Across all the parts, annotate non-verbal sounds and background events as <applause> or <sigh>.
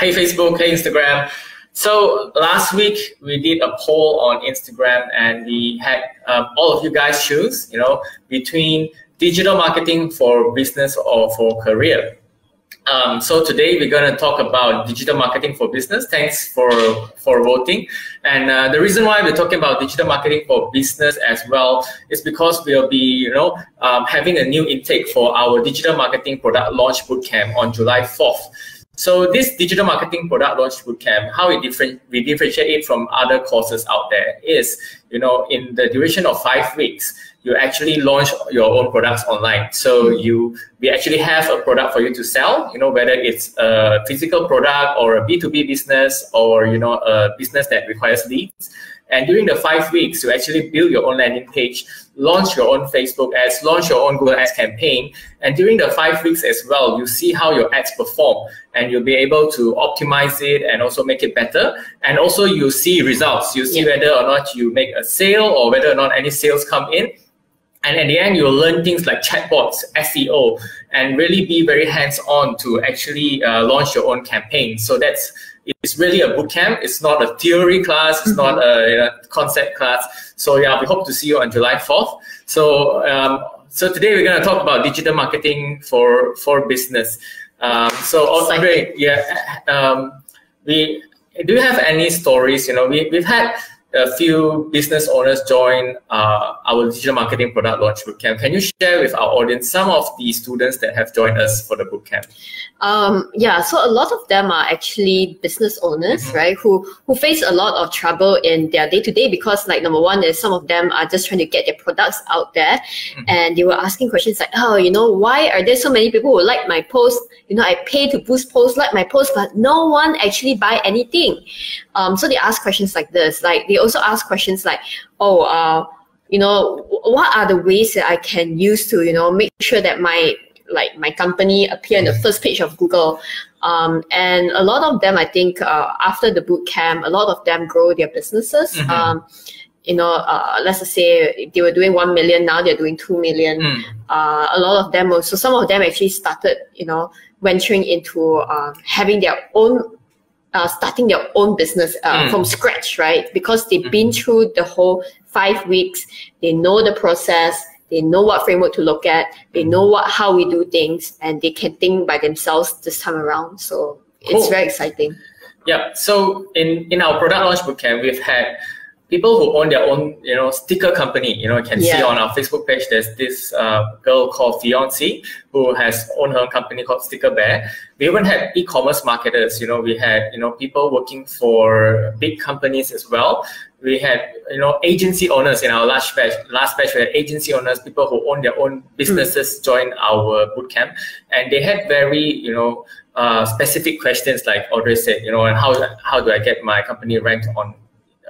Hey Facebook, hey Instagram. So last week we did a poll on Instagram and we had um, all of you guys choose, you know, between digital marketing for business or for career. Um, so today we're going to talk about digital marketing for business. Thanks for for voting. And uh, the reason why we're talking about digital marketing for business as well is because we'll be, you know, um, having a new intake for our digital marketing product launch bootcamp on July 4th. So this digital marketing product launch bootcamp, how we different we differentiate it from other courses out there is, you know, in the duration of five weeks you actually launch your own products online. So you we actually have a product for you to sell, you know, whether it's a physical product or a B2B business or you know a business that requires leads. And during the five weeks, you actually build your own landing page, launch your own Facebook ads, launch your own Google Ads campaign. And during the five weeks as well, you see how your ads perform and you'll be able to optimize it and also make it better. And also you see results. You see yeah. whether or not you make a sale or whether or not any sales come in. And at the end, you'll learn things like chatbots, SEO, and really be very hands-on to actually uh, launch your own campaign. So that's it's really a boot camp. It's not a theory class. It's not a, a, concept class. So yeah, we hope to see you on July 4th. So um, so today we're going to talk about digital marketing for for business. Um, so Audrey, yeah, um, we do you have any stories? You know, we we've had a few business owners join uh, our digital marketing product launch bootcamp. Can you share with our audience some of the students that have joined us for the bootcamp? Um, yeah, so a lot of them are actually business owners, mm-hmm. right? Who who face a lot of trouble in their day to day because, like, number one is some of them are just trying to get their products out there, mm-hmm. and they were asking questions like, oh, you know, why are there so many people who like my post? You know, I pay to boost posts, like my post, but no one actually buy anything. Um, so they ask questions like this. Like they also ask questions like, oh, uh, you know, what are the ways that I can use to, you know, make sure that my like my company appear in the first page of Google. Um, and a lot of them, I think, uh, after the boot camp, a lot of them grow their businesses. Mm-hmm. Um, you know, uh, let's just say they were doing 1 million, now they're doing 2 million. Mm. Uh, a lot of them also, some of them actually started, you know, venturing into uh, having their own, uh, starting their own business uh, mm. from scratch, right? Because they've mm. been through the whole five weeks, they know the process, they know what framework to look at. They know what how we do things, and they can think by themselves this time around. So it's very exciting. Yeah. So in in our product launch bootcamp, we've had people who own their own, you know, sticker company. You know, you can yeah. see on our Facebook page. There's this uh, girl called Fiance who has owned her company called Sticker Bear. We even had e-commerce marketers. You know, we had you know people working for big companies as well we had you know agency owners in our last batch. Last batch we had agency owners, people who own their own businesses, mm. join our bootcamp, and they had very you know uh, specific questions like Audrey said, you know, and how how do I get my company ranked on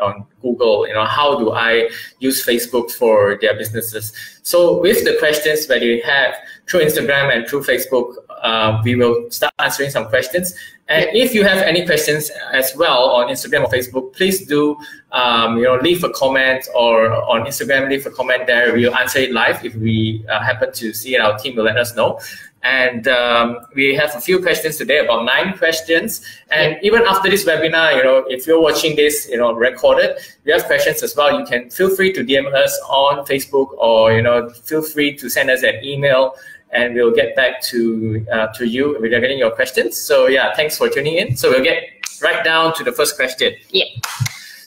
on Google? You know, how do I use Facebook for their businesses? So with the questions that you have through Instagram and through Facebook, uh, we will start answering some questions. And if you have any questions as well on Instagram or Facebook, please do um, you know leave a comment or on Instagram leave a comment there. We'll answer it live if we uh, happen to see it. Our team will let us know. And um, we have a few questions today, about nine questions. And even after this webinar, you know, if you're watching this, you know, recorded, you have questions as well. You can feel free to DM us on Facebook or, you know, feel free to send us an email and we'll get back to uh, to you regarding your questions. So yeah, thanks for tuning in. So we'll get right down to the first question. Yeah.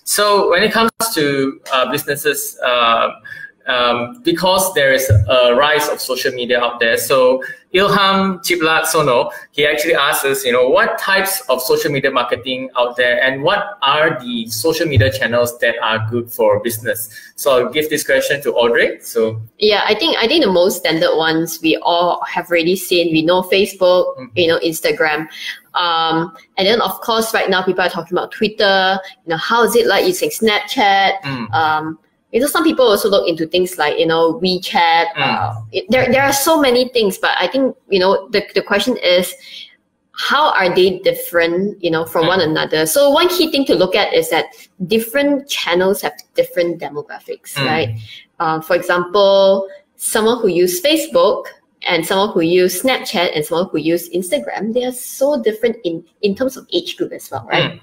So when it comes to uh, businesses, uh, um, because there is a rise of social media out there. So Ilham Chiblat Sono, he actually asked us, you know, what types of social media marketing out there and what are the social media channels that are good for business? So I'll give this question to Audrey. So yeah, I think I think the most standard ones we all have already seen. We know Facebook, mm-hmm. you know, Instagram. Um, and then of course right now people are talking about Twitter, you know, how is it like using Snapchat? Mm. Um, you know, some people also look into things like, you know, WeChat. Mm. Uh, it, there, there are so many things, but I think, you know, the, the question is, how are they different, you know, from mm. one another? So one key thing to look at is that different channels have different demographics, mm. right? Uh, for example, someone who use Facebook and someone who use Snapchat and someone who use Instagram, they are so different in, in terms of age group as well, right?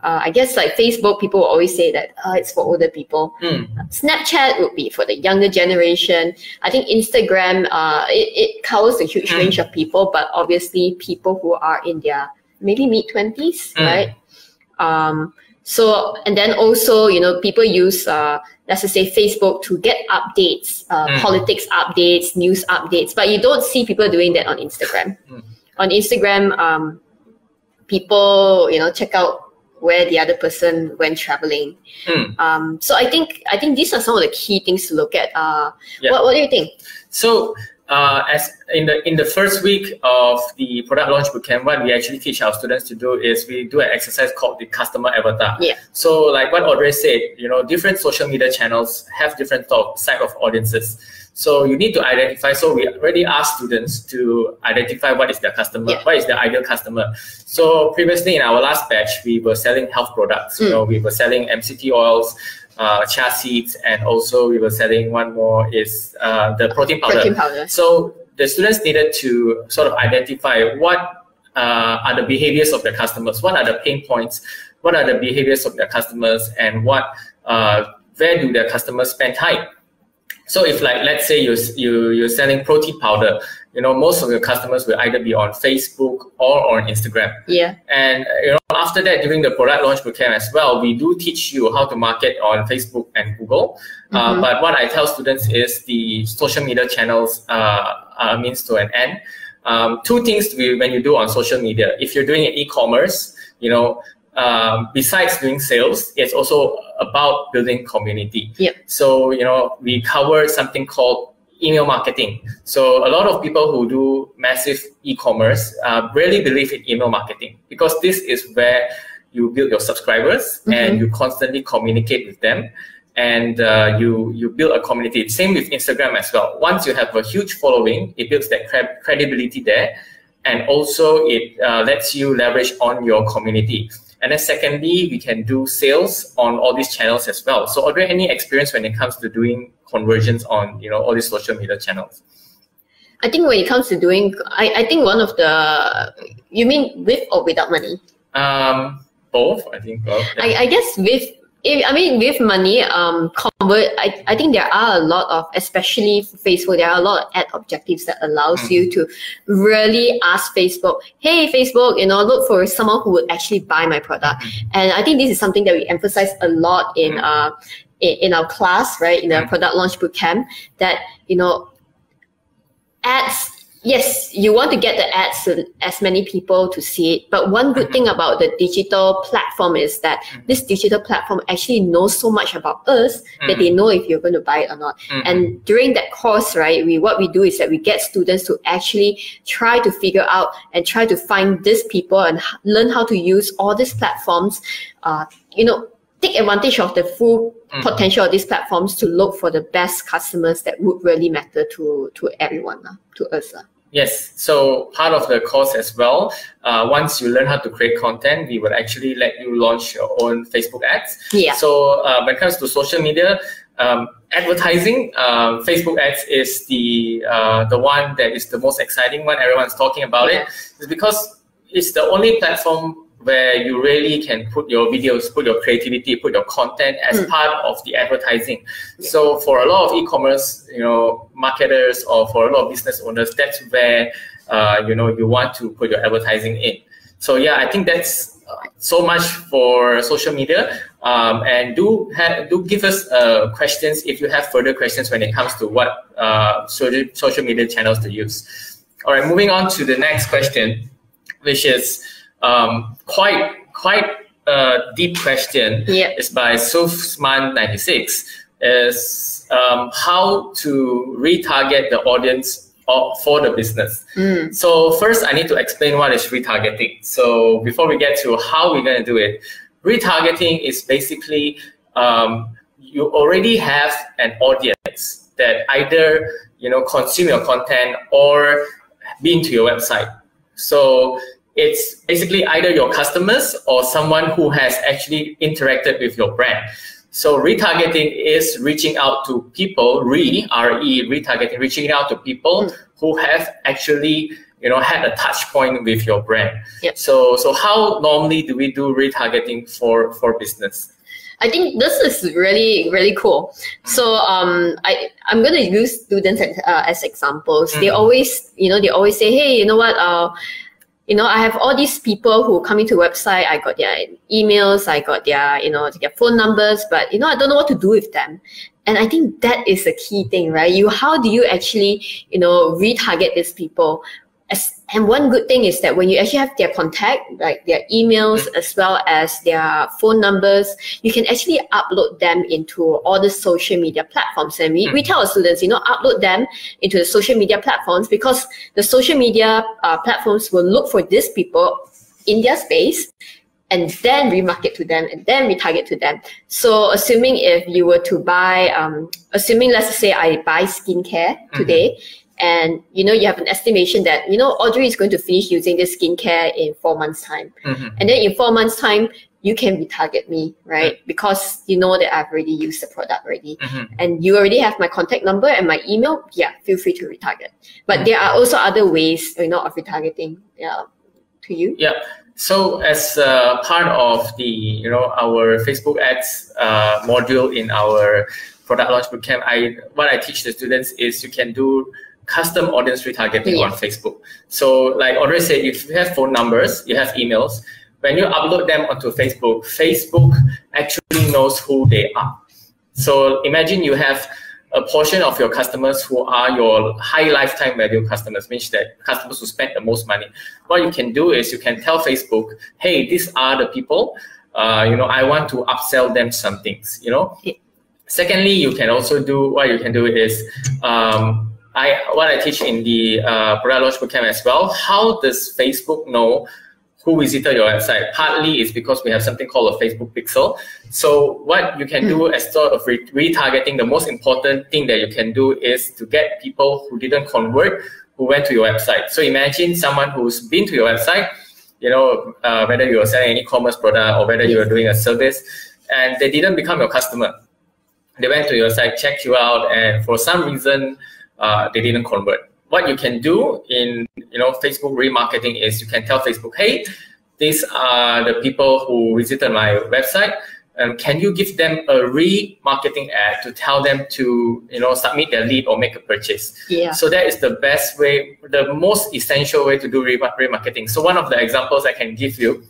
Uh, I guess like Facebook, people always say that uh, it's for older people. Mm. Snapchat would be for the younger generation. I think Instagram, uh, it, it covers a huge mm. range of people, but obviously people who are in their maybe mid 20s, mm. right? Um, so, and then also, you know, people use, uh, let's just say Facebook to get updates, uh, mm. politics updates, news updates, but you don't see people doing that on Instagram. Mm. On Instagram, um, people, you know, check out where the other person went traveling. Mm. Um, so I think I think these are some of the key things to look at. Uh, yeah. what, what do you think? So uh, as in the in the first week of the product launch bootcamp, what we actually teach our students to do is we do an exercise called the customer avatar. Yeah. So like what Audrey said, you know, different social media channels have different type of audiences. So you need to identify. So we already ask students to identify what is their customer, yeah. what is their ideal customer. So previously in our last batch, we were selling health products. Mm. You know, we were selling MCT oils, uh, chia seeds, and also we were selling one more is uh, the protein powder. protein powder. So the students needed to sort of identify what uh, are the behaviors of their customers, what are the pain points, what are the behaviors of their customers, and what uh, where do their customers spend time. So if like let's say you you you're selling protein powder, you know most of your customers will either be on Facebook or on Instagram. Yeah. And you know after that during the product launch bootcamp as well, we do teach you how to market on Facebook and Google. Uh, mm-hmm. Uh, but what I tell students is the social media channels uh, uh, means to an end. Um, two things we, when you do on social media. If you're doing e-commerce, you know um, besides doing sales, it's also about building community. Yeah. So, you know, we cover something called email marketing. So a lot of people who do massive e-commerce uh, really believe in email marketing because this is where you build your subscribers mm-hmm. and you constantly communicate with them and uh, you you build a community. Same with Instagram as well. Once you have a huge following, it builds that cred- credibility there, and also it uh, lets you leverage on your community. And then secondly, we can do sales on all these channels as well. So are there any experience when it comes to doing conversions on, you know, all these social media channels? I think when it comes to doing, I, I think one of the, you mean with or without money? Um, both, I think both. Yeah. I, I guess with if, I mean, with money, um, convert. I, I think there are a lot of, especially for Facebook, there are a lot of ad objectives that allows mm. you to really ask Facebook, "Hey, Facebook, you know, look for someone who would actually buy my product." Mm. And I think this is something that we emphasize a lot in mm. uh in, in our class, right, in mm. product launch bootcamp. That you know, ads yes, you want to get the ads to as many people to see it. But one good thing about the digital platform is that this digital platform actually knows so much about us that they know if you're going to buy it or not. And during that course, right, we what we do is that we get students to actually try to figure out and try to find these people and learn how to use all these platforms. Uh, you know, take advantage of the full mm. potential of these platforms to look for the best customers that would really matter to to everyone, uh, to us. Uh. Yes, so part of the course as well. Uh, once you learn how to create content, we will actually let you launch your own Facebook ads. Yeah. So uh, when it comes to social media, um, advertising, um, Facebook ads is the uh, the one that is the most exciting one. Everyone's talking about yeah. it. It's because it's the only platform where you really can put your videos, put your creativity, put your content as mm. part of the advertising. Yeah. So for a lot of e-commerce, you know, marketers or for a lot of business owners, that's where uh, you know you want to put your advertising in. So yeah, I think that's so much for social media. Um, and do have, do give us uh, questions if you have further questions when it comes to what uh, social social media channels to use. All right, moving on to the next question, which is um, quite quite a deep question. Yeah. It's by Sufman96. Is um, how to retarget the audience for the business. Mm. So first, I need to explain what is retargeting. So before we get to how we're going to do it, retargeting is basically um, you already have an audience that either you know consume your content or been to your website. So it's basically either your customers or someone who has actually interacted with your brand. So retargeting is reaching out to people, re, R-E, retargeting, reaching out to people mm. who have actually you know had a touch point with your brand. Yep. So so how normally do we do retargeting for for business? I think this is really really cool. So um, I I'm gonna use students as, uh, as examples. Mm. They always you know they always say, hey, you know what? Uh, you know, I have all these people who come into website. I got their emails, I got their you know their phone numbers, but you know I don't know what to do with them. And I think that is a key thing, right? You how do you actually you know retarget these people? And one good thing is that when you actually have their contact, like their emails mm-hmm. as well as their phone numbers, you can actually upload them into all the social media platforms. And we, mm. we tell our students, you know, upload them into the social media platforms because the social media uh, platforms will look for these people in their space and then remarket to them and then retarget to them. So assuming if you were to buy, um, assuming let's say I buy skincare mm-hmm. today, and you know you have an estimation that you know Audrey is going to finish using this skincare in four months time mm-hmm. and then in four months time you can retarget me right mm-hmm. because you know that I've already used the product already mm-hmm. and you already have my contact number and my email yeah feel free to retarget but mm-hmm. there are also other ways you know of retargeting yeah to you yeah so as uh, part of the you know our Facebook ads uh, module in our product launch bootcamp, I what I teach the students is you can do custom audience retargeting yeah. on Facebook. So like Audrey said, if you have phone numbers, you have emails, when you upload them onto Facebook, Facebook actually knows who they are. So imagine you have a portion of your customers who are your high lifetime value customers, means that customers who spend the most money. What you can do is you can tell Facebook, hey, these are the people, uh, you know, I want to upsell them some things, you know. Yeah. Secondly, you can also do, what you can do is um, I what I teach in the uh, product launch bootcamp as well. How does Facebook know who visited your website? Partly is because we have something called a Facebook pixel. So what you can mm. do hmm. as sort of re- retargeting, the most important thing that you can do is to get people who didn't convert who went to your website. So imagine someone who's been to your website, you know, uh, whether you are selling e-commerce product or whether you are doing a service, and they didn't become your customer. They went to your site, checked you out, and for some reason uh, they didn't convert. What you can do in you know Facebook remarketing is you can tell Facebook, hey, these are the people who visited my website. Um, can you give them a remarketing ad to tell them to you know submit their lead or make a purchase? Yeah. So that is the best way the most essential way to do remarketing. So one of the examples i can give you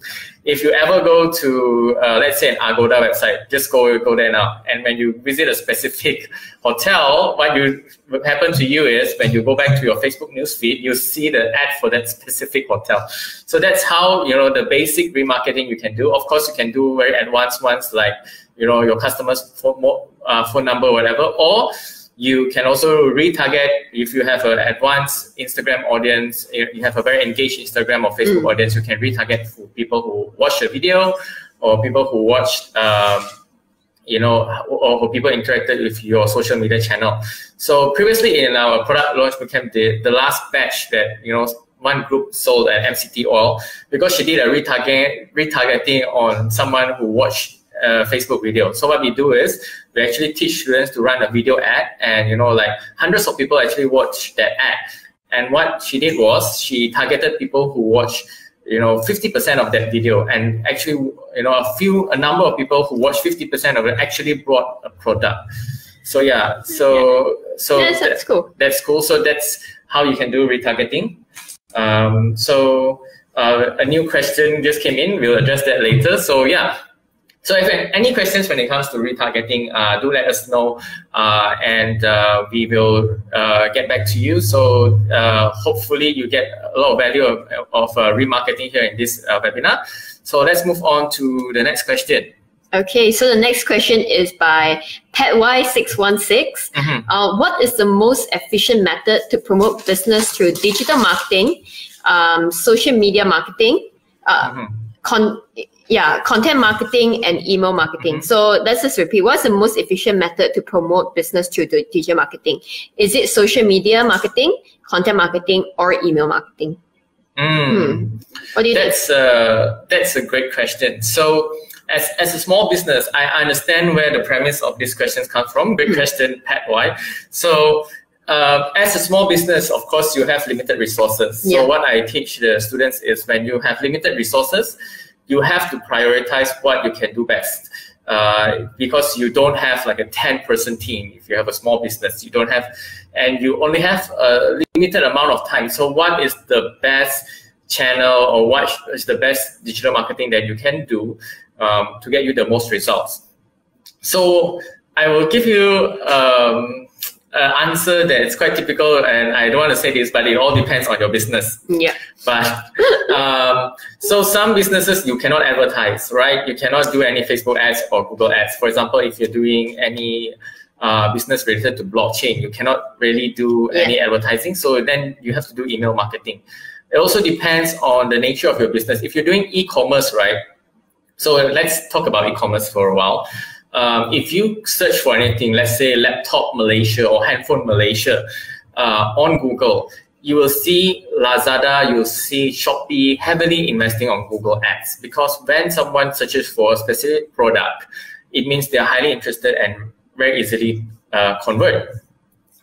if you ever go to uh, let's say an agoda website just go go there now. And when you visit a specific <laughs> hotel what you what happen to you is when you go back to your facebook newsfeed, you see the ad for that specific hotel. So that's how you know the basic remarketing you can do. Of course you can do very advanced ones like you know your customers phone, uh, phone number whatever. Or you can also retarget if you have an advanced Instagram audience, you have a very engaged Instagram or Facebook mm. audience, you can retarget for people who watch the video or people who watched, um, you know, or, or, people interacted with your social media channel. So previously in our product launch bootcamp, the, the last batch that, you know, one group sold an MCT oil because she did a retarget, retargeting on someone who watched uh, Facebook video. So what we do is we actually teach students to run a video ad, and you know, like hundreds of people actually watch that ad. And what she did was she targeted people who watch, you know, 50% of that video, and actually, you know, a few, a number of people who watch 50% of it actually brought a product. So yeah, so so yes, that's cool. That's cool. So that's how you can do retargeting. Um, so uh, a new question just came in. We'll address that later. So yeah, so if any questions when it comes to retargeting, uh, do let us know, uh, and uh, we will uh, get back to you. So uh, hopefully you get a lot of value of, of uh, remarketing here in this webinar. So let's move on to the next question. Okay, so the next question is by PetY616. Mm-hmm. what is the most efficient method to promote business through digital marketing, um, social media marketing, mm-hmm. con- yeah, content marketing and email marketing. Mm-hmm. So let's just repeat. What's the most efficient method to promote business through digital marketing? Is it social media marketing, content marketing, or email marketing? Mm. Hmm. What do you that's, think? Uh, that's a great question. So as, as a small business, I understand where the premise of these questions come from. Great question, Pat Why? So um, as a small business, of course, you have limited resources. Yeah. So what I teach the students is when you have limited resources, you have to prioritize what you can do best. Uh, because you don't have like a 10 person team. If you have a small business you don't have and you only have a limited amount of time. So what is the best channel or what is the best digital marketing that you can do um, to get you the most results? So i will give you um, uh, answer that it's quite typical, and I don't want to say this, but it all depends on your business. Yeah. But um, so some businesses you cannot advertise, right? You cannot do any Facebook ads or Google ads. For example, if you're doing any uh, business related to blockchain, you cannot really do yeah. any advertising. So then you have to do email marketing. It also depends on the nature of your business. If you're doing e-commerce, right? So let's talk about e-commerce for a while um, if you search for anything, let's say laptop Malaysia or handphone Malaysia uh, on Google, you will see Lazada, you'll see Shopee heavily investing on Google Ads because when someone searches for a specific product, it means they're highly interested and very easily uh, convert.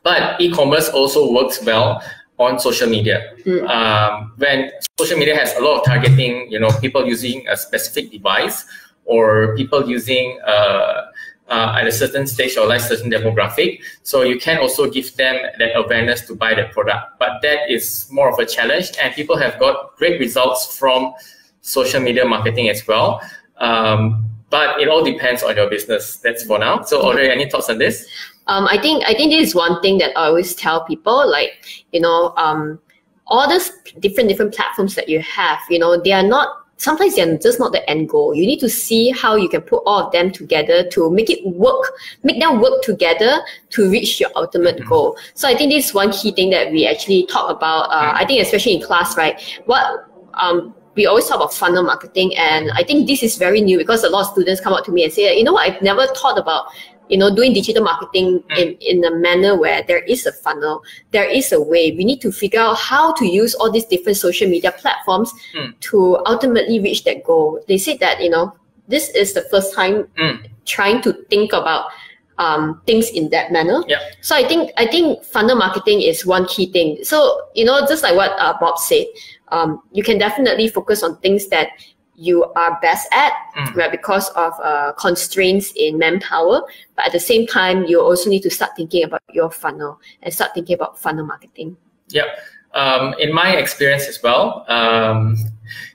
But e-commerce also works well on social media. Mm. Um, when social media has a lot of targeting, you know, people using a specific device or people using uh, uh, at a certain stage or like certain demographic. So you can also give them that awareness to buy the product. But that is more of a challenge, and people have got great results from social media marketing as well. Um, but it all depends on your business. That's for now. So, Audrey, any thoughts on this? Um, I think I think this is one thing that I always tell people. Like you know, um, all these different different platforms that you have, you know, they are not sometimes they're just not the end goal. You need to see how you can put all of them together to make it work, make them work together to reach your ultimate mm-hmm. goal. So I think this is one key thing that we actually talk about. Uh, I think especially in class, right? What um, we always talk about funnel marketing, and I think this is very new because a lot of students come up to me and say, you know, what, I've never thought about you know, doing digital marketing mm. in, in a manner where there is a funnel, there is a way. We need to figure out how to use all these different social media platforms mm. to ultimately reach that goal. They said that, you know, this is the first time mm. trying to think about um, things in that manner. Yeah. So I think I think funnel marketing is one key thing. So you know, just like what uh, Bob said, um, you can definitely focus on things that you are best at, mm. right? Because of uh, constraints in manpower. But at the same time, you also need to start thinking about your funnel and start thinking about funnel marketing. Yep. Um, in my experience as well, um,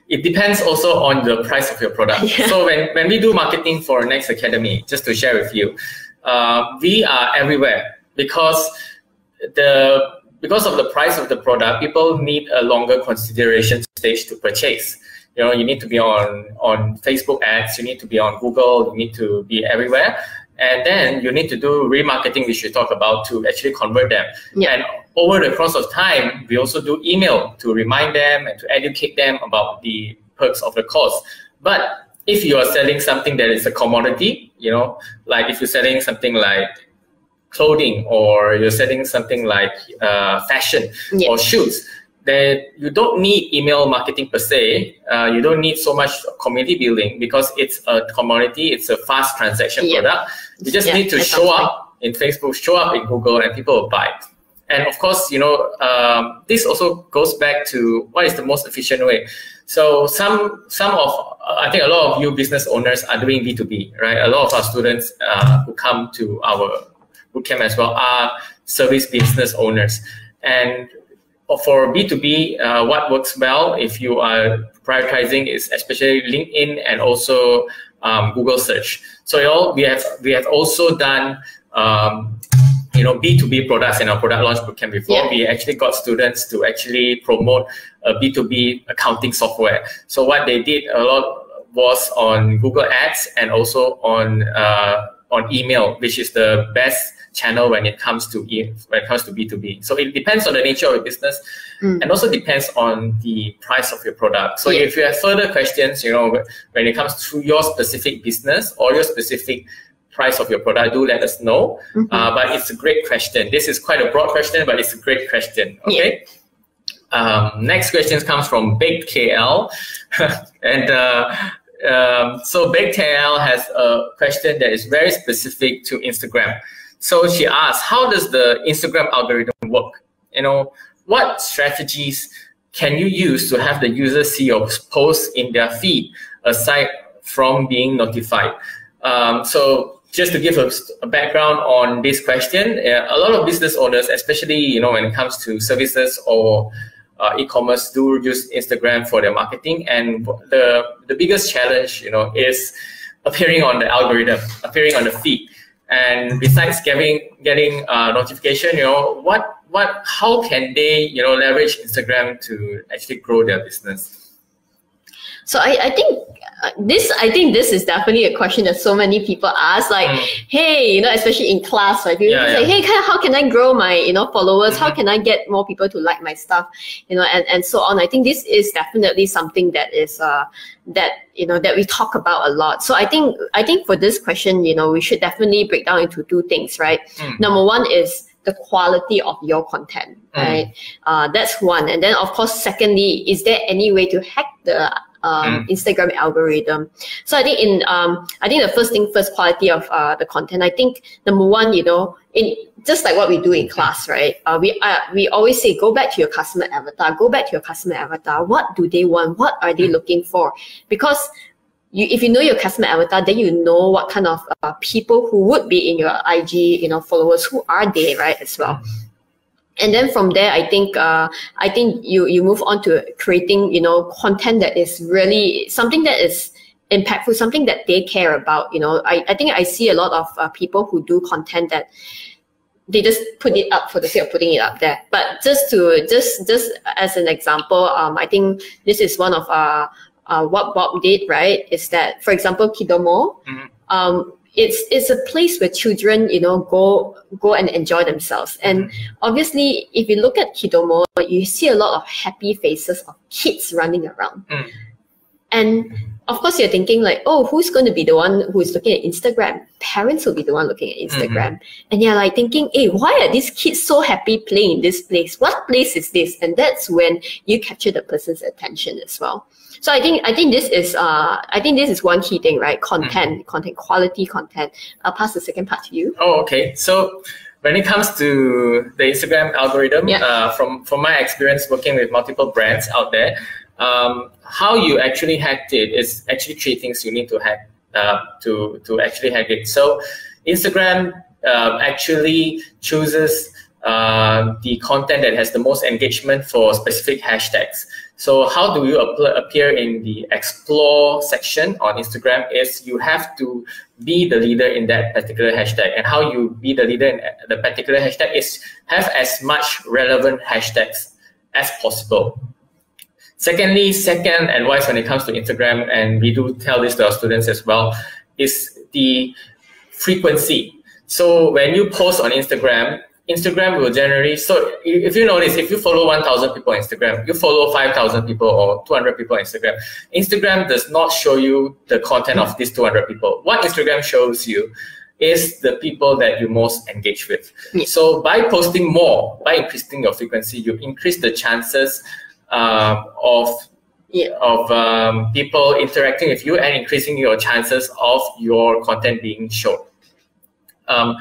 it depends also on the price of your product. <laughs> Yeah. So when, when we do marketing for Next Academy, just to share with you, uh, we are everywhere because the because of the price of the product, people need a longer consideration stage to purchase you know you need to be on on facebook ads you need to be on google you need to be everywhere and then you need to do remarketing which we talk about to actually convert them yeah. and over the course of time we also do email to remind them and to educate them about the perks of the course but if you are selling something that is a commodity you know like if you're selling something like clothing or you're selling something like uh, fashion yeah. or shoes that you don't need email marketing per se. Uh, you don't need so much community building because it's a commodity, it's a fast transaction yep. product. You just need to show up in Facebook, show up in Google, and people will buy. It. And of course, you know, um, this also goes back to what is the most efficient way. So some some of I think a lot of you business owners are doing B two B, right? A lot of our students uh, who come to our bootcamp as well are service business owners, and for B2B, uh, what works well if you are prioritizing is especially LinkedIn and also um, Google search. So all, we have we have also done um, you know B2B products in our product launch bootcamp before. Yeah. We actually got students to actually promote a B2B accounting software. So what they did a lot was on Google Ads and also on uh, on email, which is the best channel when it comes to when it comes to B2B. So it depends on the nature of your business mm. and also depends on the price of your product. So yeah. if you have further questions, you know, when it comes to your specific business or your specific price of your product, do let us know. Mm-hmm. Uh, but it's a great question. This is quite a broad question, but it's a great question. Okay. Yeah. Um, next question comes from Baked KL, <laughs> and uh, um, so Bake KL has a question that is very specific to Instagram. So she asks, how does the Instagram algorithm work? You know, what strategies can you use to have the user see your posts in their feed aside from being notified? Um, so just to give a, a, background on this question, uh, a lot of business owners, especially you know when it comes to services or uh, e-commerce, do use Instagram for their marketing, and the the biggest challenge you know is appearing on the algorithm, appearing on the feed, and besides getting getting uh, notification, you know what what how can they you know leverage Instagram to actually grow their business? So I, I think uh, this I think this is definitely a question that so many people ask. Like, mm. hey, you know, especially in class, right? People yeah, say, yeah. hey, how can I grow my you know followers? Mm-hmm. How can I get more people to like my stuff? You know, and and so on. I think this is definitely something that is uh that you know that we talk about a lot. So I think I think for this question, you know, we should definitely break down into two things, right? Mm. Number one is the quality of your content, mm. right? Uh, that's one. And then, of course, secondly, is there any way to hack the um, mm. Instagram algorithm. So I think in um, I think the first thing first quality of uh, the content. I think number one, you know, in just like what we do in class, right? Uh, we uh, we always say go back to your customer avatar. Go back to your customer avatar. What do they want? What are they mm. looking for? Because you, if you know your customer avatar, then you know what kind of uh, people who would be in your IG, you know, followers. Who are they, right? As well. Mm and then from there i think uh, i think you you move on to creating you know content that is really something that is impactful something that they care about you know i, I think i see a lot of uh, people who do content that they just put it up for the sake of putting it up there but just to just just as an example um, i think this is one of uh, uh, what bob did right is that for example kidomo mm-hmm. um, it's it's a place where children you know go go and enjoy themselves. And mm-hmm. obviously if you look at kidomo you see a lot of happy faces of kids running around. Mm. and of course you're thinking like oh who's going to be the one who's looking at instagram? Parents will be the one looking at instagram. Mm-hmm. and you're like thinking hey why are these kids so happy playing in this place? What place is this? And that's when you capture the person's attention as well so I think I think this is uh I think this is one key thing, right? Content, mm content, quality content. I'll pass the second part to you. Oh, okay. So when it comes to the Instagram algorithm, yeah. uh, from from my experience working with multiple brands out there, um, how you actually hacked it is actually three things you need to hack uh, to to actually hack it. So Instagram uh, actually chooses uh, the content that has the most engagement for specific hashtags. So how do you appear in the explore section on Instagram is you have to be the leader in that particular hashtag. And how you be the leader in the particular hashtag is have as much relevant hashtags as possible. Secondly, second advice when it comes to Instagram, and we do tell this to our students as well, is the frequency. So when you post on Instagram, Instagram will generally, so if you notice, if you follow 1,000 people on Instagram, you follow 5,000 people or 200 people on Instagram, Instagram does not show you the content of these 200 people. What Instagram shows you is the people that you most engage with. So by posting more, by increasing your frequency, you increase the chances uh, of yeah. of um, people interacting with you and increasing your chances of your content being shown. Um,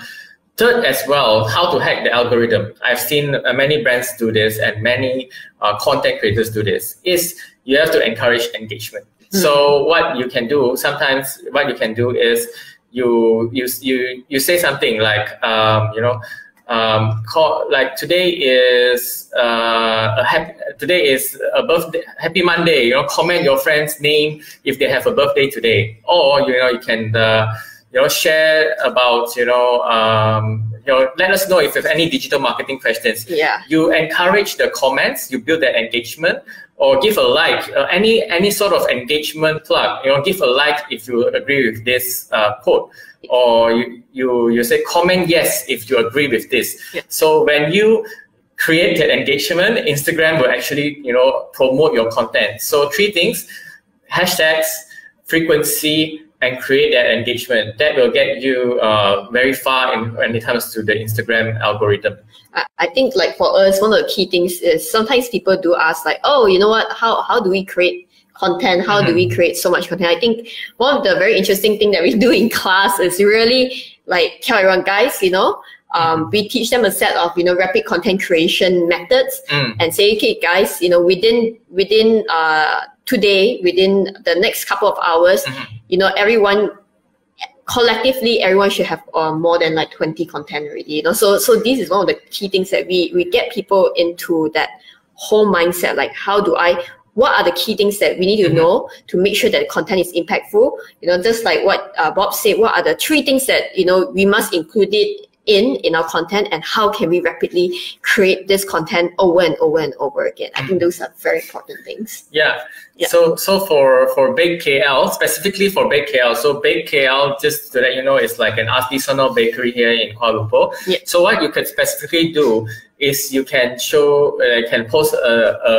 Third, as well, how to hack the algorithm. I've seen uh, many brands do this and many uh, content creators do this. Is you have to encourage engagement. Mm-hmm. So what you can do sometimes, what you can do is you you you you say something like um, you know um, call, like today is uh, a happy, today is a birthday happy Monday. You know, comment your friend's name if they have a birthday today, or you know you can. Uh, you know, share about, you know, um, you know, let us know if you have any digital marketing questions. Yeah. You encourage the comments, you build that engagement, or give a like, uh, any any sort of engagement plug. You know, give a like if you agree with this uh, quote, or you, you you say comment yes if you agree with this. Yeah. So when you create that engagement, Instagram will actually you know promote your content. So three things: hashtags, frequency, and create that engagement. That will get you uh, very far in, when it comes to the Instagram algorithm. I think like for us, one of the key things is sometimes people do ask like, oh, you know what? How how do we create content how do we Mm-hmm. create so much content i think one of the very interesting thing that we do in <laughs> class is really like tell everyone guys you know Mm-hmm. um, we teach them a set of you know rapid content creation methods Mm. and say okay guys you know within within uh, today within the next couple of hours Mhm. You know everyone collectively everyone should have uh, more than like 20 content already you know so so this is one of the key things that we we get people into that whole mindset like how do i what are the key things that we need to Mhm. know to make sure that the content is impactful you know just like what uh, bob said what are the three things that you know we must include it in in our content and how can we rapidly create this content over and over and over again i think those are very important things Yeah. Yeah. So so for for Bake KL specifically for Bake KL, so Bake KL just to let you know is like an artisanal bakery here in Kuala Lumpur. Yeah. So what you can specifically do is you can show uh, can post a, a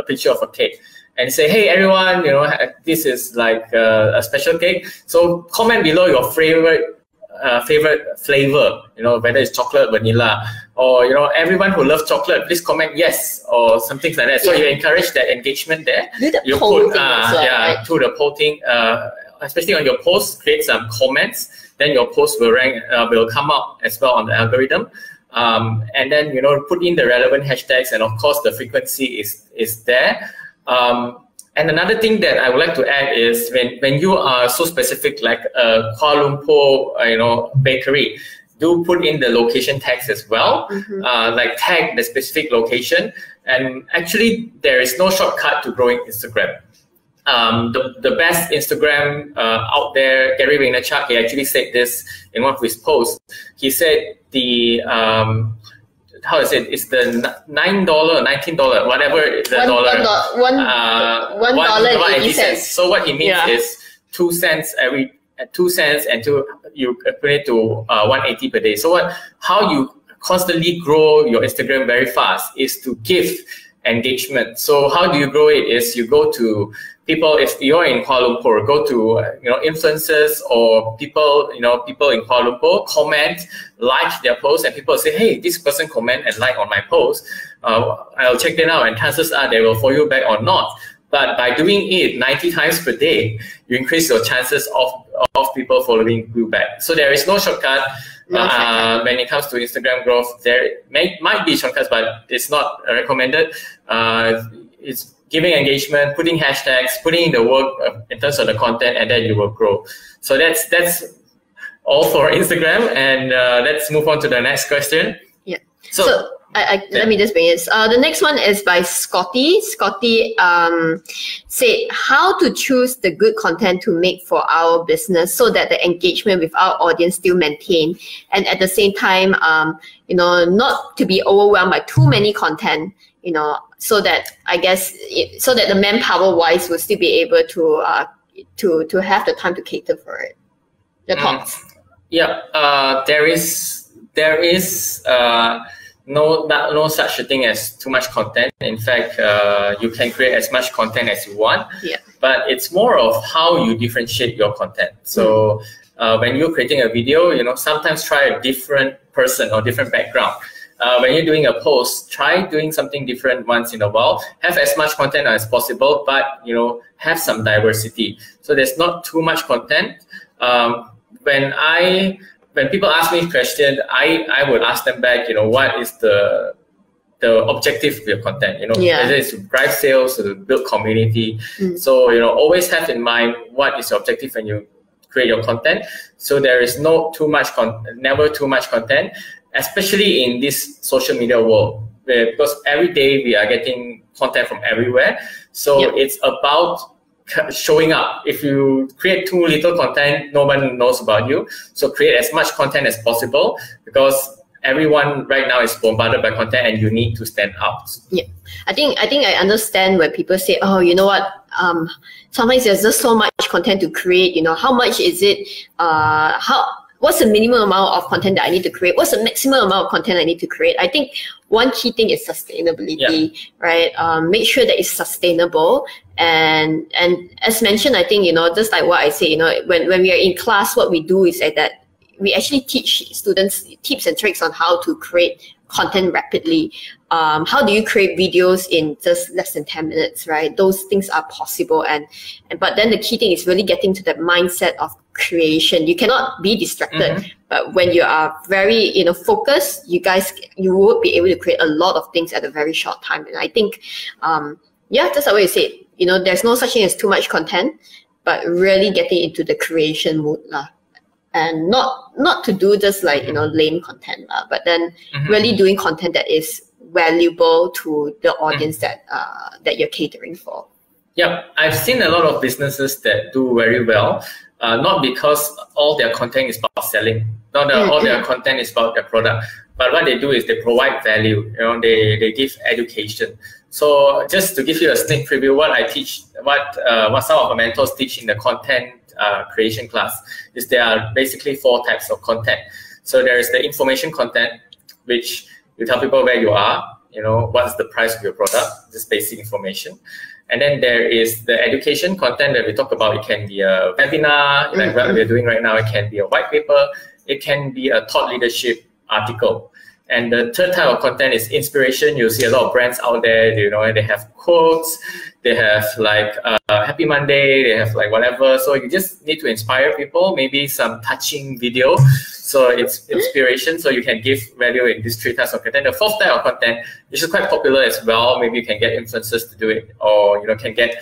a picture of a cake and say, hey everyone, you know this is like uh, a special cake. So comment below your favorite uh, favorite flavor, you know, whether it's chocolate, vanilla, or you know, everyone who loves chocolate, please comment yes or something like that. So Yeah. you encourage that engagement there. do the You poll put thing uh, well yeah right? through the polling, uh, especially on your post, create some comments. Then your post will rank, uh, will come up as well on the algorithm. Um, and then you know put in the relevant hashtags, and of course the frequency is is there. Um, and another thing that I would like to add is when, when you are so specific, like a Kuala Lumpur, uh, you know, bakery, do put in the location tags as well. Mhm. Uh, like tag the specific location. And actually, there is no shortcut to growing Instagram. Um, the, the best Instagram uh, out there, Gary Vaynerchuk, he actually said this in one of his posts. He said the um, how is it? It's the nine dollar, nineteen dollar, whatever the one, dollar. one, do- one, Uh, one one- dollar one eighty cents. So what he means Yeah. is two cents every uh, two cents and two you put it to uh, 180 per day. So what how you constantly grow your Instagram very fast is to give engagement. So how do you grow it? Is you go to people if you're in Kuala Lumpur, go to you know influencers or people you know people in Kuala Lumpur comment, like their post, and people say, hey, this person comment and like on my post. Uh, I'll check them out, and chances are they will follow you back or not. But by doing it 90 times per day, you increase your chances of, of people following you back. So there is no shortcut. No uh, when it comes to Instagram growth, there may, might be shortcuts, but it's not recommended. Uh, it's giving engagement, putting hashtags, putting in the work uh, in terms of the content, and then you will grow. So that's that's all for Instagram, and uh, let's move on to the next question. Yeah. So, So, I, I, let me just bring it. Uh, the next one is by Scotty. Scotty um, said how to choose the good content to make for our business so that the engagement with our audience still maintain, and at the same time, um, you know, not to be overwhelmed by too many content. You know, so that I guess it, so that the manpower wise will still be able to uh, to to have the time to cater for it. The Mm. thoughts. Yeah, uh, there is there is uh, no not, no such a thing as too much content. In fact, uh, you can create as much content as you want. Yeah. But it's more of how you differentiate your content. So uh, when you're creating a video, you know sometimes try a different person or different background. Uh, when you're doing a post, try doing something different once in a while. Have as much content as possible, but you know have some diversity. So there's not too much content. Um, when I when people ask me questions, I I would ask them back. You know, what is the the objective of your content? You know, Yeah. whether it's to drive sales or to build community. Mm. So you know, always have in mind what is your objective when you create your content. So there is no too much con, never too much content, especially in this social media world. where- Because every day we are getting content from everywhere. So Yep. it's about showing up. If you create too little content, no one knows about you. So create as much content as possible because everyone right now is bombarded by content and you need to stand out. Yeah. I think I think I understand when people say, "Oh, you know what? Um, sometimes there's just so much content to create. You know, how much is it? Uh, how what's the minimum amount of content that I need to create? What's the maximum amount of content I need to create? I think one key thing is sustainability, right? Um, make sure that it's sustainable. And and as mentioned, I think you know, just like what I say, you know, when when we are in class, what we do is that we actually teach students tips and tricks on how to create content rapidly. Um, how do you create videos in just less than 10 minutes, right? Those things are possible. And, and but then the key thing is really getting to that mindset of creation. You cannot be distracted, mm-hmm. but when you are very, you know, focused, you guys, you would be able to create a lot of things at a very short time. And I think, um, yeah, that's how you say it. You know, there's no such thing as too much content, but really getting into the creation mode lah and not not to do just like you know lame content uh, but then mm-hmm. really doing content that is valuable to the audience mm-hmm. that uh, that you're catering for yeah i've seen a lot of businesses that do very well uh, not because all their content is about selling not mm-hmm. all their content is about their product but what they do is they provide value you know they, they give education so just to give you a sneak preview what i teach what uh, what some of our mentors teach in the content uh, creation class is there are basically four types of content. So there is the information content, which you tell people where you are, you know, what's the price of your product, just basic information. And then there is the education content that we talk about. It can be a webinar, like mm-hmm. what we're doing right now. It can be a white paper. It can be a thought leadership article. And the third type of content is inspiration. You see a lot of brands out there, you know, they have quotes, they have like uh, Happy Monday, they have like whatever. So you just need to inspire people, maybe some touching video. So it's inspiration. So you can give value in these three types of content. The fourth type of content, which is quite popular as well, maybe you can get influencers to do it, or you know, can get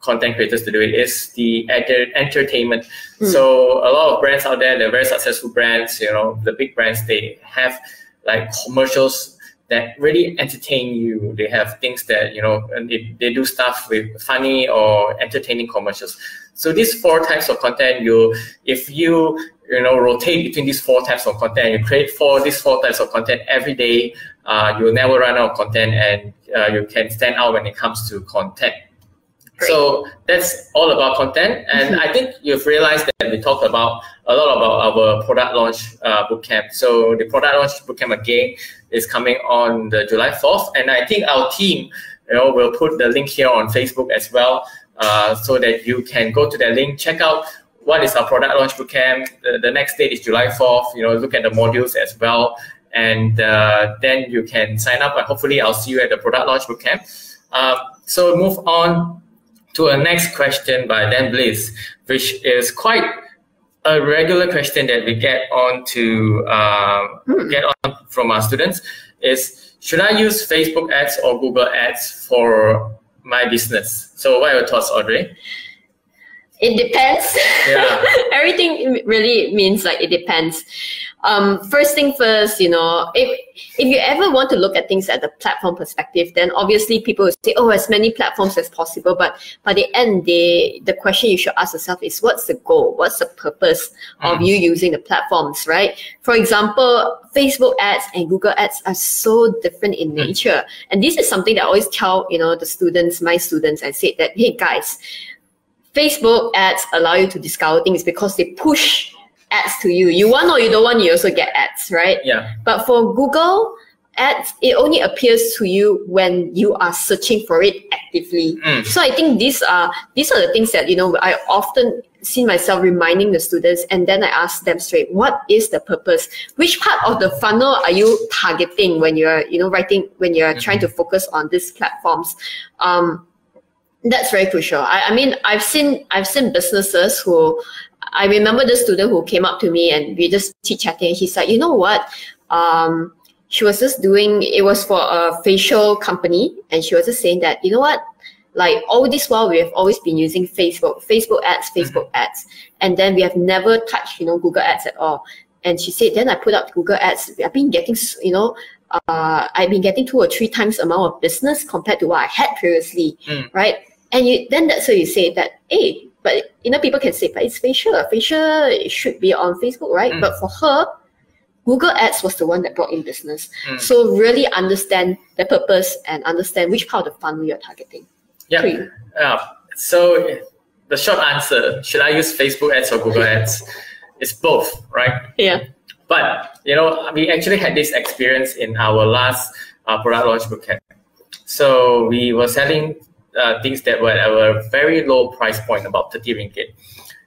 content creators to do it is the enter- entertainment. Mm. So a lot of brands out there, they're very successful brands, you know, the big brands, they have like commercials that really entertain you. They have things that, you know, they, they do stuff with funny or entertaining commercials. So these four types of content, you if you you know rotate between these four types of content, you create four these four types of content every day, uh, you'll never run out of content and uh, you can stand out when it comes to content. So that's all about content. And I think you've realized that we talked about a lot about our product launch uh, bootcamp. So the product launch bootcamp again is coming on the July 4th. And I think our team, you know, will put the link here on Facebook as well, uh, so that you can go to that link, check out what is our product launch bootcamp. The, the next date is July 4th. You know, look at the modules as well. And uh, then you can sign up and hopefully I'll see you at the product launch bootcamp. Uh, so move on to a next question by Dan Bliss, which is quite a regular question that we get on to uh, get on from our students is should I use Facebook ads or Google ads for my business? So what are your thoughts, Audrey? It depends. Yeah. <laughs> Everything really means like it depends um, first thing first, you know, if if you ever want to look at things at the platform perspective, then obviously people will say, oh, as many platforms as possible. But by the end, the the question you should ask yourself is, what's the goal? What's the purpose of mm. you using the platforms, right? For example, Facebook ads and Google ads are so different in mm. nature, and this is something that I always tell you know the students, my students, I say that, hey guys. Facebook ads allow you to discover things because they push ads to you. You want or you don't want, you also get ads, right? Yeah. But for Google ads, it only appears to you when you are searching for it actively. Mm. So I think these are these are the things that you know I often see myself reminding the students, and then I ask them straight, what is the purpose? Which part of the funnel are you targeting when you're you know writing when you're mm-hmm. trying to focus on these platforms? Um, that's very crucial. I, I mean, I've seen I've seen businesses who I remember the student who came up to me and we just chit chatting. He said, you know what? Um, she was just doing, it was for a facial company. And she was just saying that, you know what? Like all this while, we have always been using Facebook, Facebook ads, Facebook mm-hmm. ads. And then we have never touched, you know, Google ads at all. And she said, then I put up Google ads. I've been getting, you know, uh, I've been getting two or three times amount of business compared to what I had previously, mm. right? And you, then that's so you say that, hey, but you know, people can say, but it's facial. Facial it should be on Facebook, right? Mm. But for her, Google Ads was the one that brought in business. Mm. So really understand the purpose and understand which part of the funnel you're targeting. Yeah. Yeah. So the short answer, should I use Facebook ads or Google ads? It's both, right? Yeah. But you know, we actually had this experience in our last uh, product launch bootcamp. So we were selling uh, things that were at a very low price point, about 30 ringgit.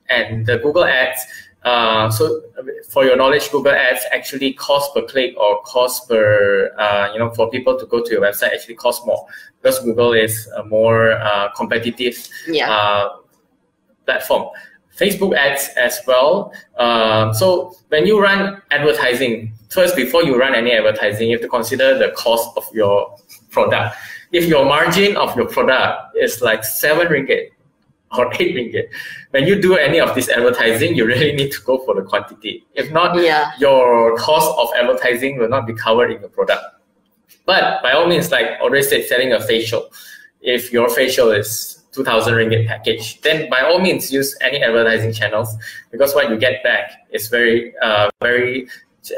And the Google Ads, uh, so for your knowledge, Google Ads actually cost per click or cost per, uh, you know, for people to go to your website actually cost more because Google is a more uh, competitive Yeah. uh, platform. Facebook ads as well. Um, so when you run advertising, first before you run any advertising, you have to consider the cost of your product. If your margin of your product is like seven ringgit or eight ringgit, when you do any of this advertising, you really need to go for the quantity. If not, Yeah. your cost of advertising will not be covered in your product. But by all means, like already said, selling a facial, if your facial is 2000 ringgit package, then by all means use any advertising channels because what you get back is very, uh, very,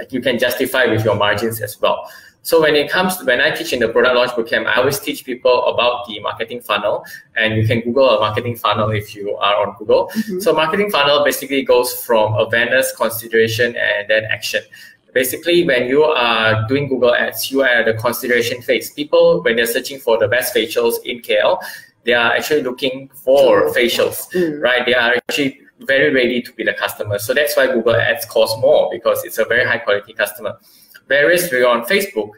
you can justify with your margins as well. So when it comes to when I teach in the product launch bootcamp, I always teach people about the marketing funnel, and you can Google a marketing funnel if you are on Google. So marketing funnel basically goes from awareness, consideration, and then action. Basically when you are doing google ads you are at the consideration phase. People when they're searching for the best facials in kl they are actually looking for facials Mm. right? They are actually very ready to be the customer. So that's why google ads cost more because it's a very high quality customer whereas we're on facebook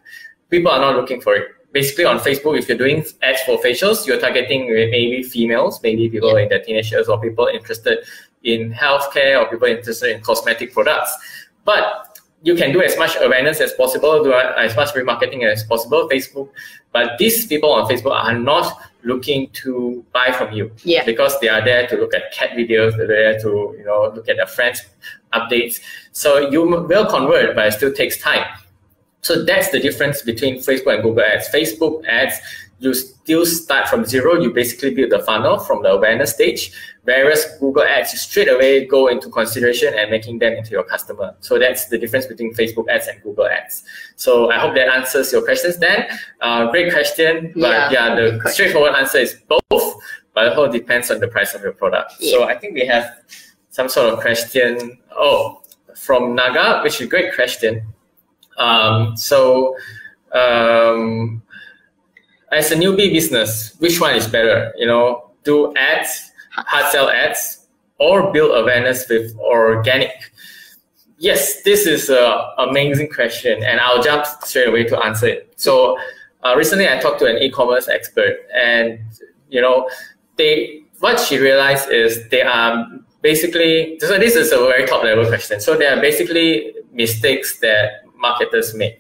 people are not looking for it basically on facebook if you're doing ads for facials you're targeting maybe females maybe people in their teenage years or people interested in healthcare or people interested in cosmetic products but you can do as much awareness as possible, do as much remarketing as possible, Facebook. But these people on Facebook are not looking to buy from you Yeah. because they are there to look at cat videos, they're there to you know look at their friends' updates. So you will convert, but it still takes time. So that's the difference between Facebook and Google Ads. Facebook ads, you still start from zero. You basically build the funnel from the awareness stage, whereas Google Ads, you straight away go into consideration and making them into your customer. So that's the difference between Facebook ads and Google Ads. So I hope that answers your questions, Dan. Uh, great question, but Yeah, yeah, the straightforward answer is both, but it all depends on the price of your product. So I think we have some sort of question. Oh, from Naga, which is a great question. Um, so, um, as a newbie business, which one is better? You know, do ads, hard sell ads, or build awareness with organic? Yes, this is an amazing question, and I'll jump straight away to answer it. So, uh, recently I talked to an e-commerce expert, and you know, they what she realized is they are basically so this is a very top level question. So there are basically mistakes that marketers make.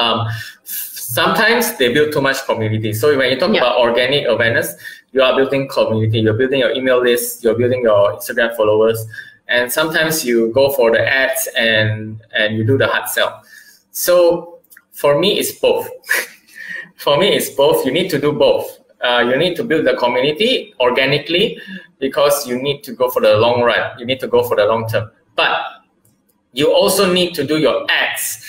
Um, sometimes they build too much community. So when you talk Yeah. about organic awareness, you are building community. You're building your email list. You're building your Instagram followers, and sometimes you go for the ads and and you do the hard sell. So for me, it's both. <laughs> for me, it's both. You need to do both. Uh, you need to build the community organically because you need to go for the long run. You need to go for the long term. But you also need to do your ads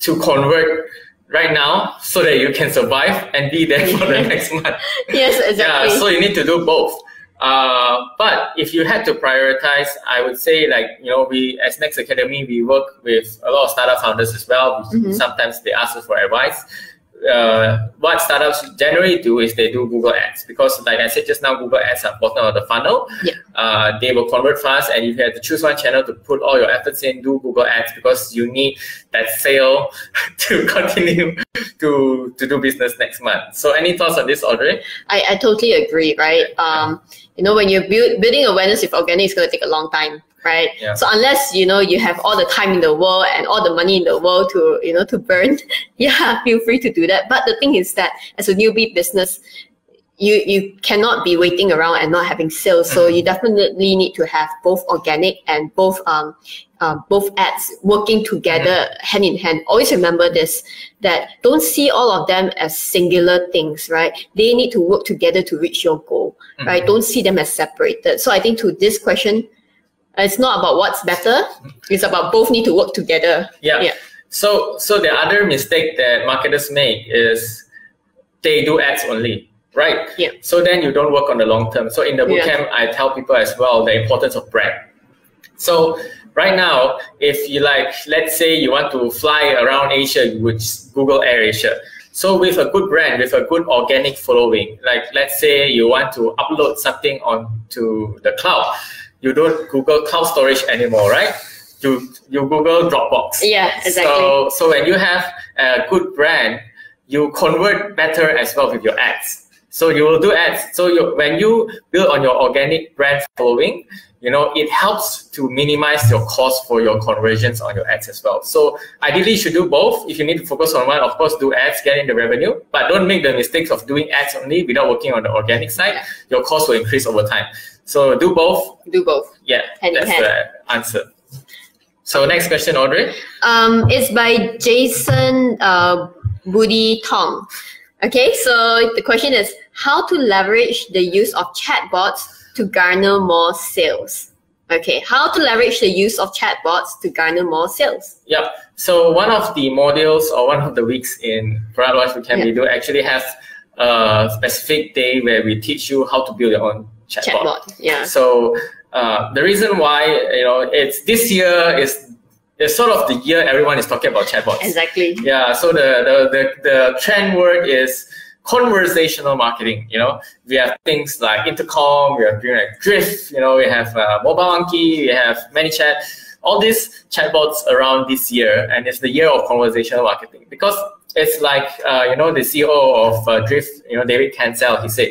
to convert right now so that you can survive and be there for the <laughs> next month. Yes, <laughs> exactly. Yeah, so you need to do both. Uh, but if you had to prioritize, I would say like you know we as Next Academy we work with a lot of startup founders as well. Mhm. Sometimes they ask us for advice. Uh, what startups generally do is they do Google Ads because, like I said just now, Google Ads are bottom of the funnel. Yeah. Uh, they will convert fast, and if you have to choose one channel to put all your efforts in, do Google Ads because you need that sale <laughs> to continue to to do business next month. So, any thoughts on this, Audrey? I, I totally agree, right? Um, you know, when you're build, building awareness with organic, it's going to take a long time, right? Yeah. So unless you know you have all the time in the world and all the money in the world to you know to burn, <laughs> yeah, feel free to do that. But the thing is that as a newbie business, you you cannot be waiting around and not having sales. So you definitely need to have both organic and both um uh, both ads working together hand in hand. Always remember this that don't see all of them as singular things, right? They need to work together to reach your goal, right? Don't see them as separated. So I think to this question, it's not about what's better. It's about both need to work together. Yeah. Yeah. So so the other mistake that marketers make is they do ads only, right? Yeah. So then you don't work on the long term. So in the Yeah. bootcamp, I tell people as well the importance of brand. So right now, if you like, let's say you want to fly around Asia, you would Google Air Asia. So with a good brand, with a good organic following, like let's say you want to upload something onto the cloud, you don't Google cloud storage anymore, right? You you Google Dropbox. Yeah, exactly. So so when you have a good brand, you convert better as well with your ads. So you will do ads. So you, when you build on your organic brand following, you know, it helps to minimize your cost for your conversions on your ads as well. So ideally you should do both. If you need to focus on one, of course, do ads, get in the revenue, but don't make the mistakes of doing ads only without working on the organic side. Your cost will increase over time. So do both. Do both. Yeah, hand that's the answer. So next question, Audrey. Um, it's by Jason uh, Budi Tong. Okay, so the question is how to leverage the use of chatbots to garner more sales. Okay, how to leverage the use of chatbots to garner more sales. Yeah. So one of the modules or one of the weeks in Product Launch Bootcamp, yeah. we do actually have a specific day where we teach you how to build your own chatbot. Chatbot. Yeah. So uh, the reason why you know it's this year is it's sort of the year everyone is talking about chatbots. Exactly. Yeah. So the the the, the trend word is conversational marketing. You know, we have things like intercom, we have doing like Drift. You know, we have uh, Mobile Monkey, we have ManyChat. All these chatbots around this year, and it's the year of conversational marketing because it's like uh, you know the CEO of uh, Drift, you know David Cancel. He said,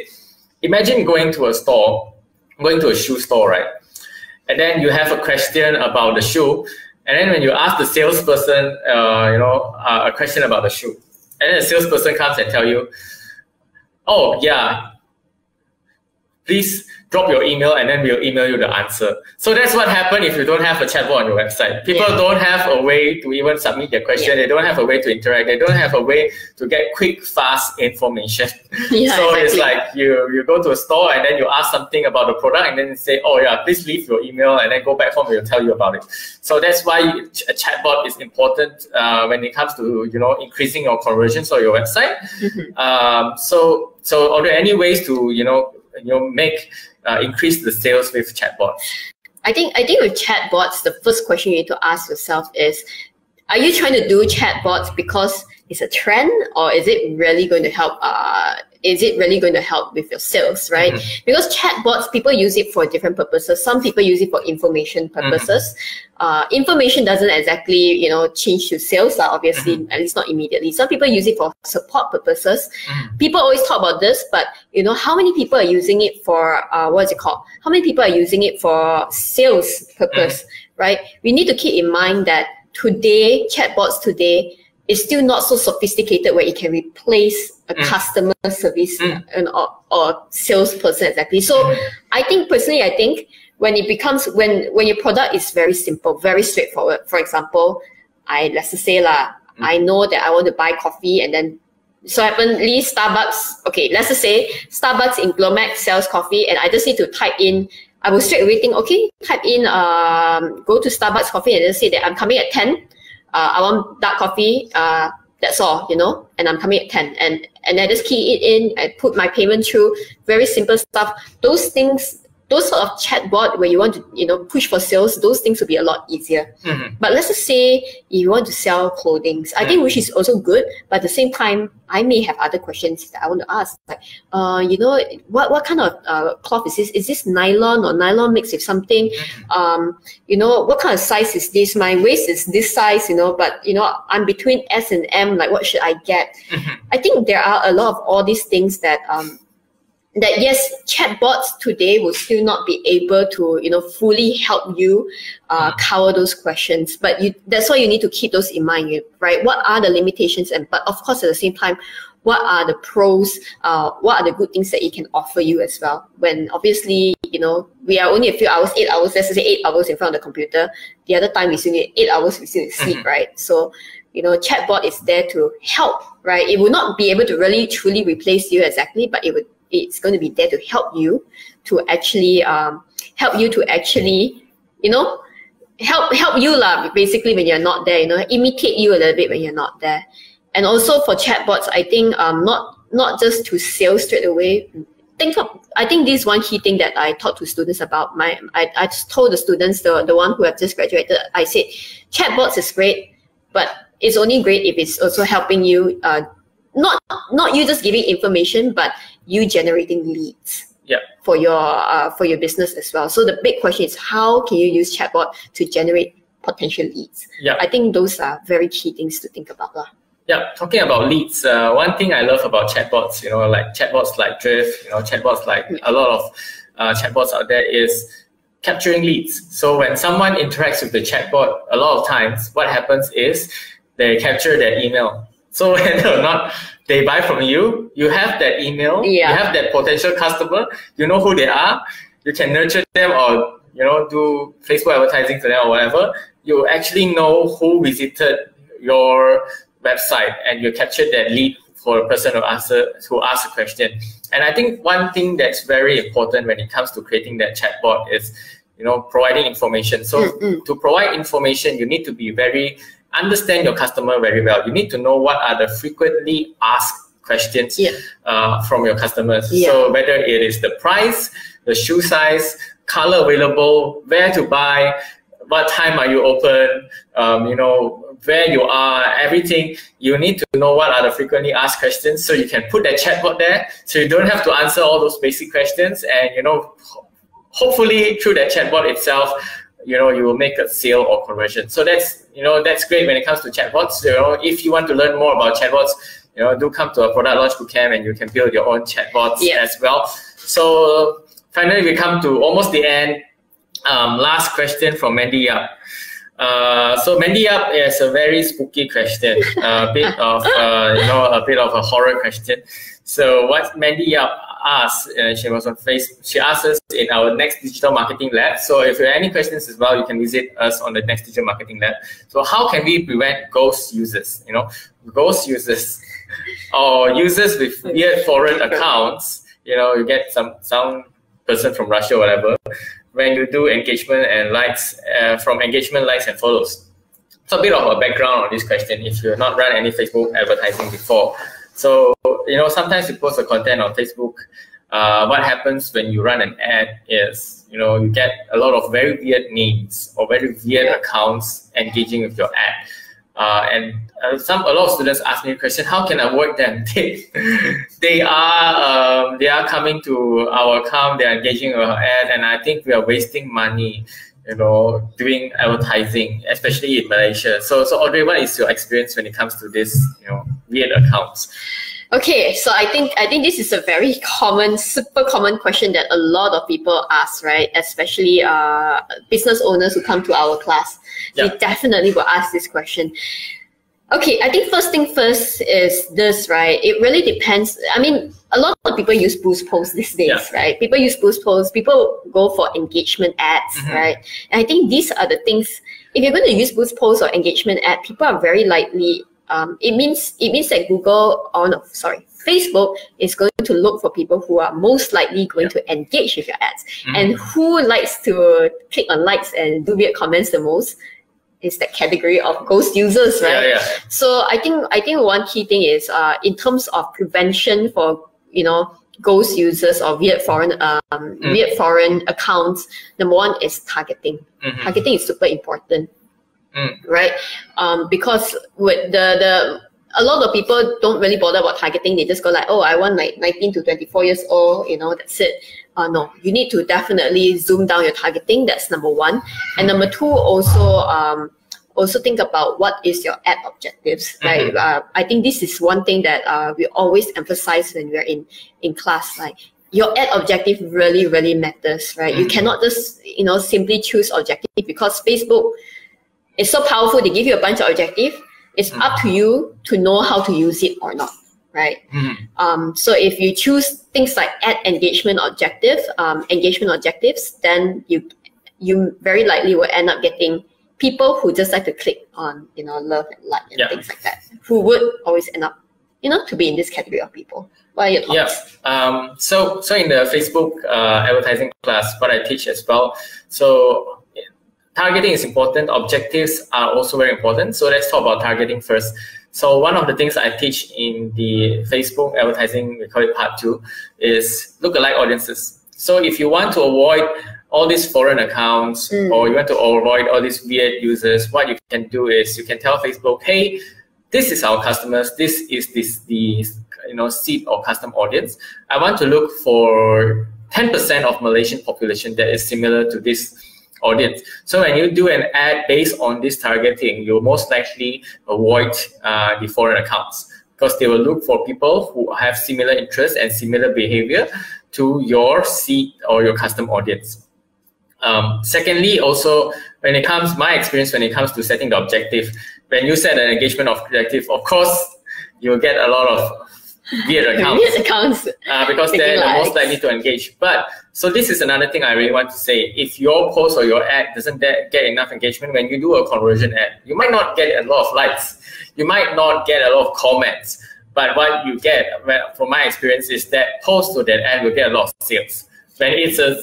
imagine going to a store, going to a shoe store, right? And then you have a question about the shoe, and then when you ask the salesperson, uh, you know, uh, a question about the shoe, and then the salesperson comes and tell you, oh yeah, please drop your email and then we'll email you the answer. So that's what happens if you don't have a chatbot on your website. People yeah. don't have a way to even submit their question. Yeah. They don't have a way to interact. They don't have a way to get quick, fast information. <laughs> Yeah, <laughs> so exactly. it's like you, you go to a store and then you ask something about the product and then say, oh yeah, please leave your email and then go back home. We'll tell you about it. So that's why a chatbot is important uh, when it comes to you know increasing your conversions on your website. Mm-hmm. Um, so so are there any ways to you know you know make uh, increase the sales with chatbots? I think I think with chatbots, the first question you need to ask yourself is, are you trying to do chatbots because it's a trend, or is it really going to help uh, is it really going to help with your sales, right? Mm-hmm. Because chatbots, people use it for different purposes. Some people use it for information purposes. Mm-hmm. Uh, information doesn't exactly, you know, change to sales, uh, obviously, mm-hmm. at least not immediately. Some people use it for support purposes. Mm-hmm. People always talk about this, but, you know, how many people are using it for, uh, what is it called? How many people are using it for sales purpose, mm-hmm. right? We need to keep in mind that today, chatbots today, is still not so sophisticated where it can replace a mm. customer service mm. and or, or salesperson exactly. So mm. I think personally, I think when it becomes when when your product is very simple, very straightforward. For example, I let's just say lah, mm. I know that I want to buy coffee and then so happenly Starbucks, okay, let's just say Starbucks in Glomax sells coffee and I just need to type in I will straight away think, okay, type in um, go to Starbucks coffee and just say that I'm coming at 10. Uh, I want dark coffee. Uh, that's all, you know, and I'm coming at 10. And and I just key it in, I put my payment through, very simple stuff. Those things those sort of chatbot where you want to you know push for sales those things will be a lot easier mm-hmm. but let's just say you want to sell clothing i mm-hmm. think which is also good but at the same time i may have other questions that i want to ask like uh you know what what kind of uh, cloth is this is this nylon or nylon mixed with something mm-hmm. um you know what kind of size is this my waist is this size you know but you know i'm between s and m like what should i get mm-hmm. i think there are a lot of all these things that um that yes, chatbots today will still not be able to, you know, fully help you uh, mm. cover those questions. But you, that's why you need to keep those in mind, right? What are the limitations? And but of course, at the same time, what are the pros? Uh, what are the good things that it can offer you as well? When obviously, you know, we are only a few hours, eight hours, let's say eight hours in front of the computer. The other time we still need eight hours, we still need sleep, mm-hmm. right? So you know, chatbot is there to help, right? It will not be able to really truly replace you exactly, but it would it's going to be there to help you to actually um, help you to actually you know help help you lah basically when you're not there you know imitate you a little bit when you're not there. And also for chatbots i think um not not just to sell straight away. Think of i think this is one key thing that i talk to students about my i, I told the students the, the one who have just graduated i said chatbots is great but it's only great if it's also helping you uh, not not you just giving information but you generating leads Yeah. For your uh, for your business as well. So the big question is how can you use chatbot to generate potential leads? Yeah. I think those are very key things to think about. Lah. Yeah, talking about leads, uh, one thing I love about chatbots, you know, like chatbots like Drift, you know, chatbots like a lot of uh, chatbots out there is capturing leads. So when someone interacts with the chatbot, a lot of times what happens is they capture their email. So <laughs> whether or not they buy from you, you have that email, Yeah. you have that potential customer, you know who they are, you can nurture them or you know do Facebook advertising to them or whatever. You actually know who visited your website and you captured that lead for a person who asked a, who asked a question. And I think one thing that's very important when it comes to creating that chatbot is, you know, providing information. So Mm-mm. to provide information, you need to be very understand your customer very well. You need to know what are the frequently asked questions Yeah. uh, from your customers. Yeah. So whether it is the price, the shoe size, color available, where to buy, what time are you open, um, you know, where you are, everything. You need to know what are the frequently asked questions so you can put that chatbot there so you don't have to answer all those basic questions and, you know, hopefully through that chatbot itself, you know, you will make a sale or conversion. So that's, you know, that's great when it comes to chatbots. You know, if you want to learn more about chatbots, you know, do come to a product launch bootcamp and you can build your own chatbots Yeah. as well. So finally, we come to almost the end. Um, last question from Mandy Yap. Uh, so Mandy Yap is a very spooky question, a bit of uh, you know a bit of a horror question. So what Mandy Yap asked, uh, she was on face. She asked us in our next digital marketing lab. So if you have any questions as well, you can visit us on the next digital marketing lab. So how can we prevent ghost users? You know, ghost users <laughs> or users with weird foreign accounts. You know, you get some some person from Russia, or whatever. When you do engagement and likes uh, from engagement, likes and follows. So a bit of a background on this question. If you've not run any Facebook advertising before, so you know sometimes you post a content on Facebook. Uh, what happens when you run an ad is you know you get a lot of very weird names or very weird Yeah. accounts engaging with your ad. Uh, and uh, some a lot of students ask me the question, how can I avoid them? <laughs> They, they are um, they are coming to our account, they are engaging with our ad, and I think we are wasting money, you know, doing advertising, especially in Malaysia. So so Audrey, what is your experience when it comes to this, you know, weird accounts? Okay, so I think I think this is a very common, super common question that a lot of people ask, right? Especially uh, business owners who come to our class. Yeah. They definitely will ask this question. Okay, I think first thing first is this, right? It really depends. I mean, a lot of people use boost posts these days, Yeah. right? People use boost posts. People go for engagement ads, Mhm. right? And I think these are the things. If you're going to use boost posts or engagement ad, people are very likely. Um, it means it means that Google, or no, sorry, Facebook is going to look for people who are most likely going to engage with your ads. Mhm. And who likes to click on likes and do weird comments the most is that category of ghost users, right? Yeah, yeah. So I think I think one key thing is uh, in terms of prevention for you know ghost users or weird foreign um, Mm. weird foreign accounts. Number one is targeting. Mhm. Targeting is super important, Mm. right? Um, because with the the a lot of people don't really bother about targeting. They just go like, oh, I want like 19 to 24 years old. You know, that's it. Uh, no, you need to definitely zoom down your targeting. That's number one. And number two, also um, also think about what is your ad objectives, right? Uh, I think this is one thing that uh, we always emphasize when we're in in class, like your ad objective really really matters, right? You Mm. cannot just you know simply choose objective because Facebook is so powerful. They give you a bunch of objective. It's Mm. up to you to know how to use it or not, right? Mhm. Um, so if you choose things like ad engagement objective, um, engagement objectives, then you you very likely will end up getting people who just like to click on you know love and like and Yeah. things like that, who would always end up you know to be in this category of people. What are your thoughts? Yeah. Um, so so in the Facebook uh, advertising class, what I teach as well. So targeting is important. Objectives are also very important. So let's talk about targeting first. So one of the things I teach in the Facebook advertising, we call it part two, is lookalike audiences. So if you want to avoid all these foreign accounts Mm. or you want to avoid all these weird users, what you can do is you can tell Facebook, hey, this is our customers, this is this the you know seed or custom audience. I want to look for 10% of Malaysian population that is similar to this audience. So when you do an ad based on this targeting, you'll most likely avoid uh, the foreign accounts because they will look for people who have similar interests and similar behavior to your seed or your custom audience. Um, secondly, also when it comes, my experience when it comes to setting the objective, when you set an engagement objective, of course, you'll get a lot of weird <laughs> accounts. Uh, because they're the most likely to engage. But so this is another thing I really want to say. If your post or your ad doesn't get enough engagement, when you do a conversion ad, you might not get a lot of likes. You might not get a lot of comments. But what you get, from my experience, is that post or that ad will get a lot of sales. When it's a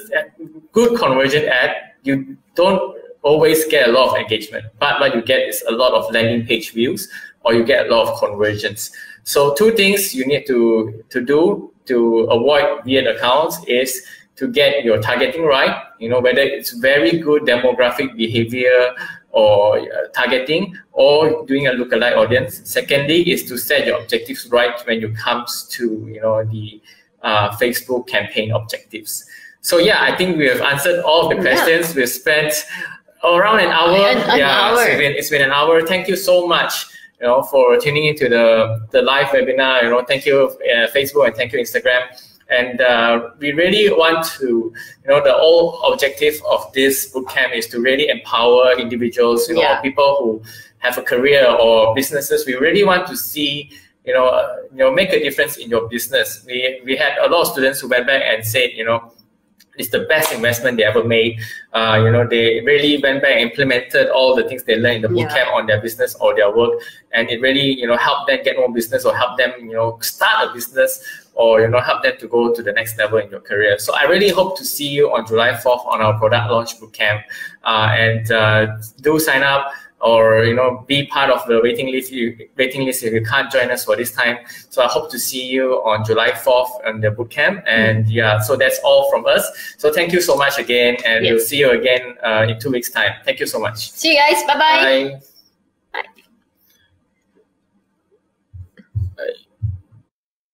good conversion ad, you don't always get a lot of engagement. But what you get is a lot of landing page views or you get a lot of conversions. So two things you need to, to do to avoid weird accounts is to get your targeting right, you know, whether it's very good demographic behavior or uh, targeting or doing a lookalike audience. Secondly is to set your objectives right when it comes to, you know, the uh, Facebook campaign objectives. So yeah, I think we have answered all the questions. Yeah. We've spent around an hour. An, an yeah, hour. It's been, it's been an hour. Thank you so much you know, for tuning into the, the live webinar. You know, thank you uh, Facebook and thank you Instagram. And uh, we really want to, you know, the whole objective of this bootcamp is to really empower individuals, you know, yeah. people who have a career or businesses. We really want to see, you know, uh, you know, make a difference in your business. We we had a lot of students who went back and said, you know, it's the best investment they ever made. Uh, you know, they really went back and implemented all the things they learned in the bootcamp yeah. on their business or their work, and it really, you know, helped them get more business or help them, you know, start a business or you know help them to go to the next level in your career. So I really hope to see you on July 4th on our product launch bootcamp, uh, and uh, do sign up or you know be part of the waiting list you waiting list if you can't join us for this time. So i hope to see you on july 4th on the bootcamp and mm. yeah so that's all from us. So thank you so much again and we'll see you again uh, in two weeks time. Thank you so much. See you guys. Bye-bye. Bye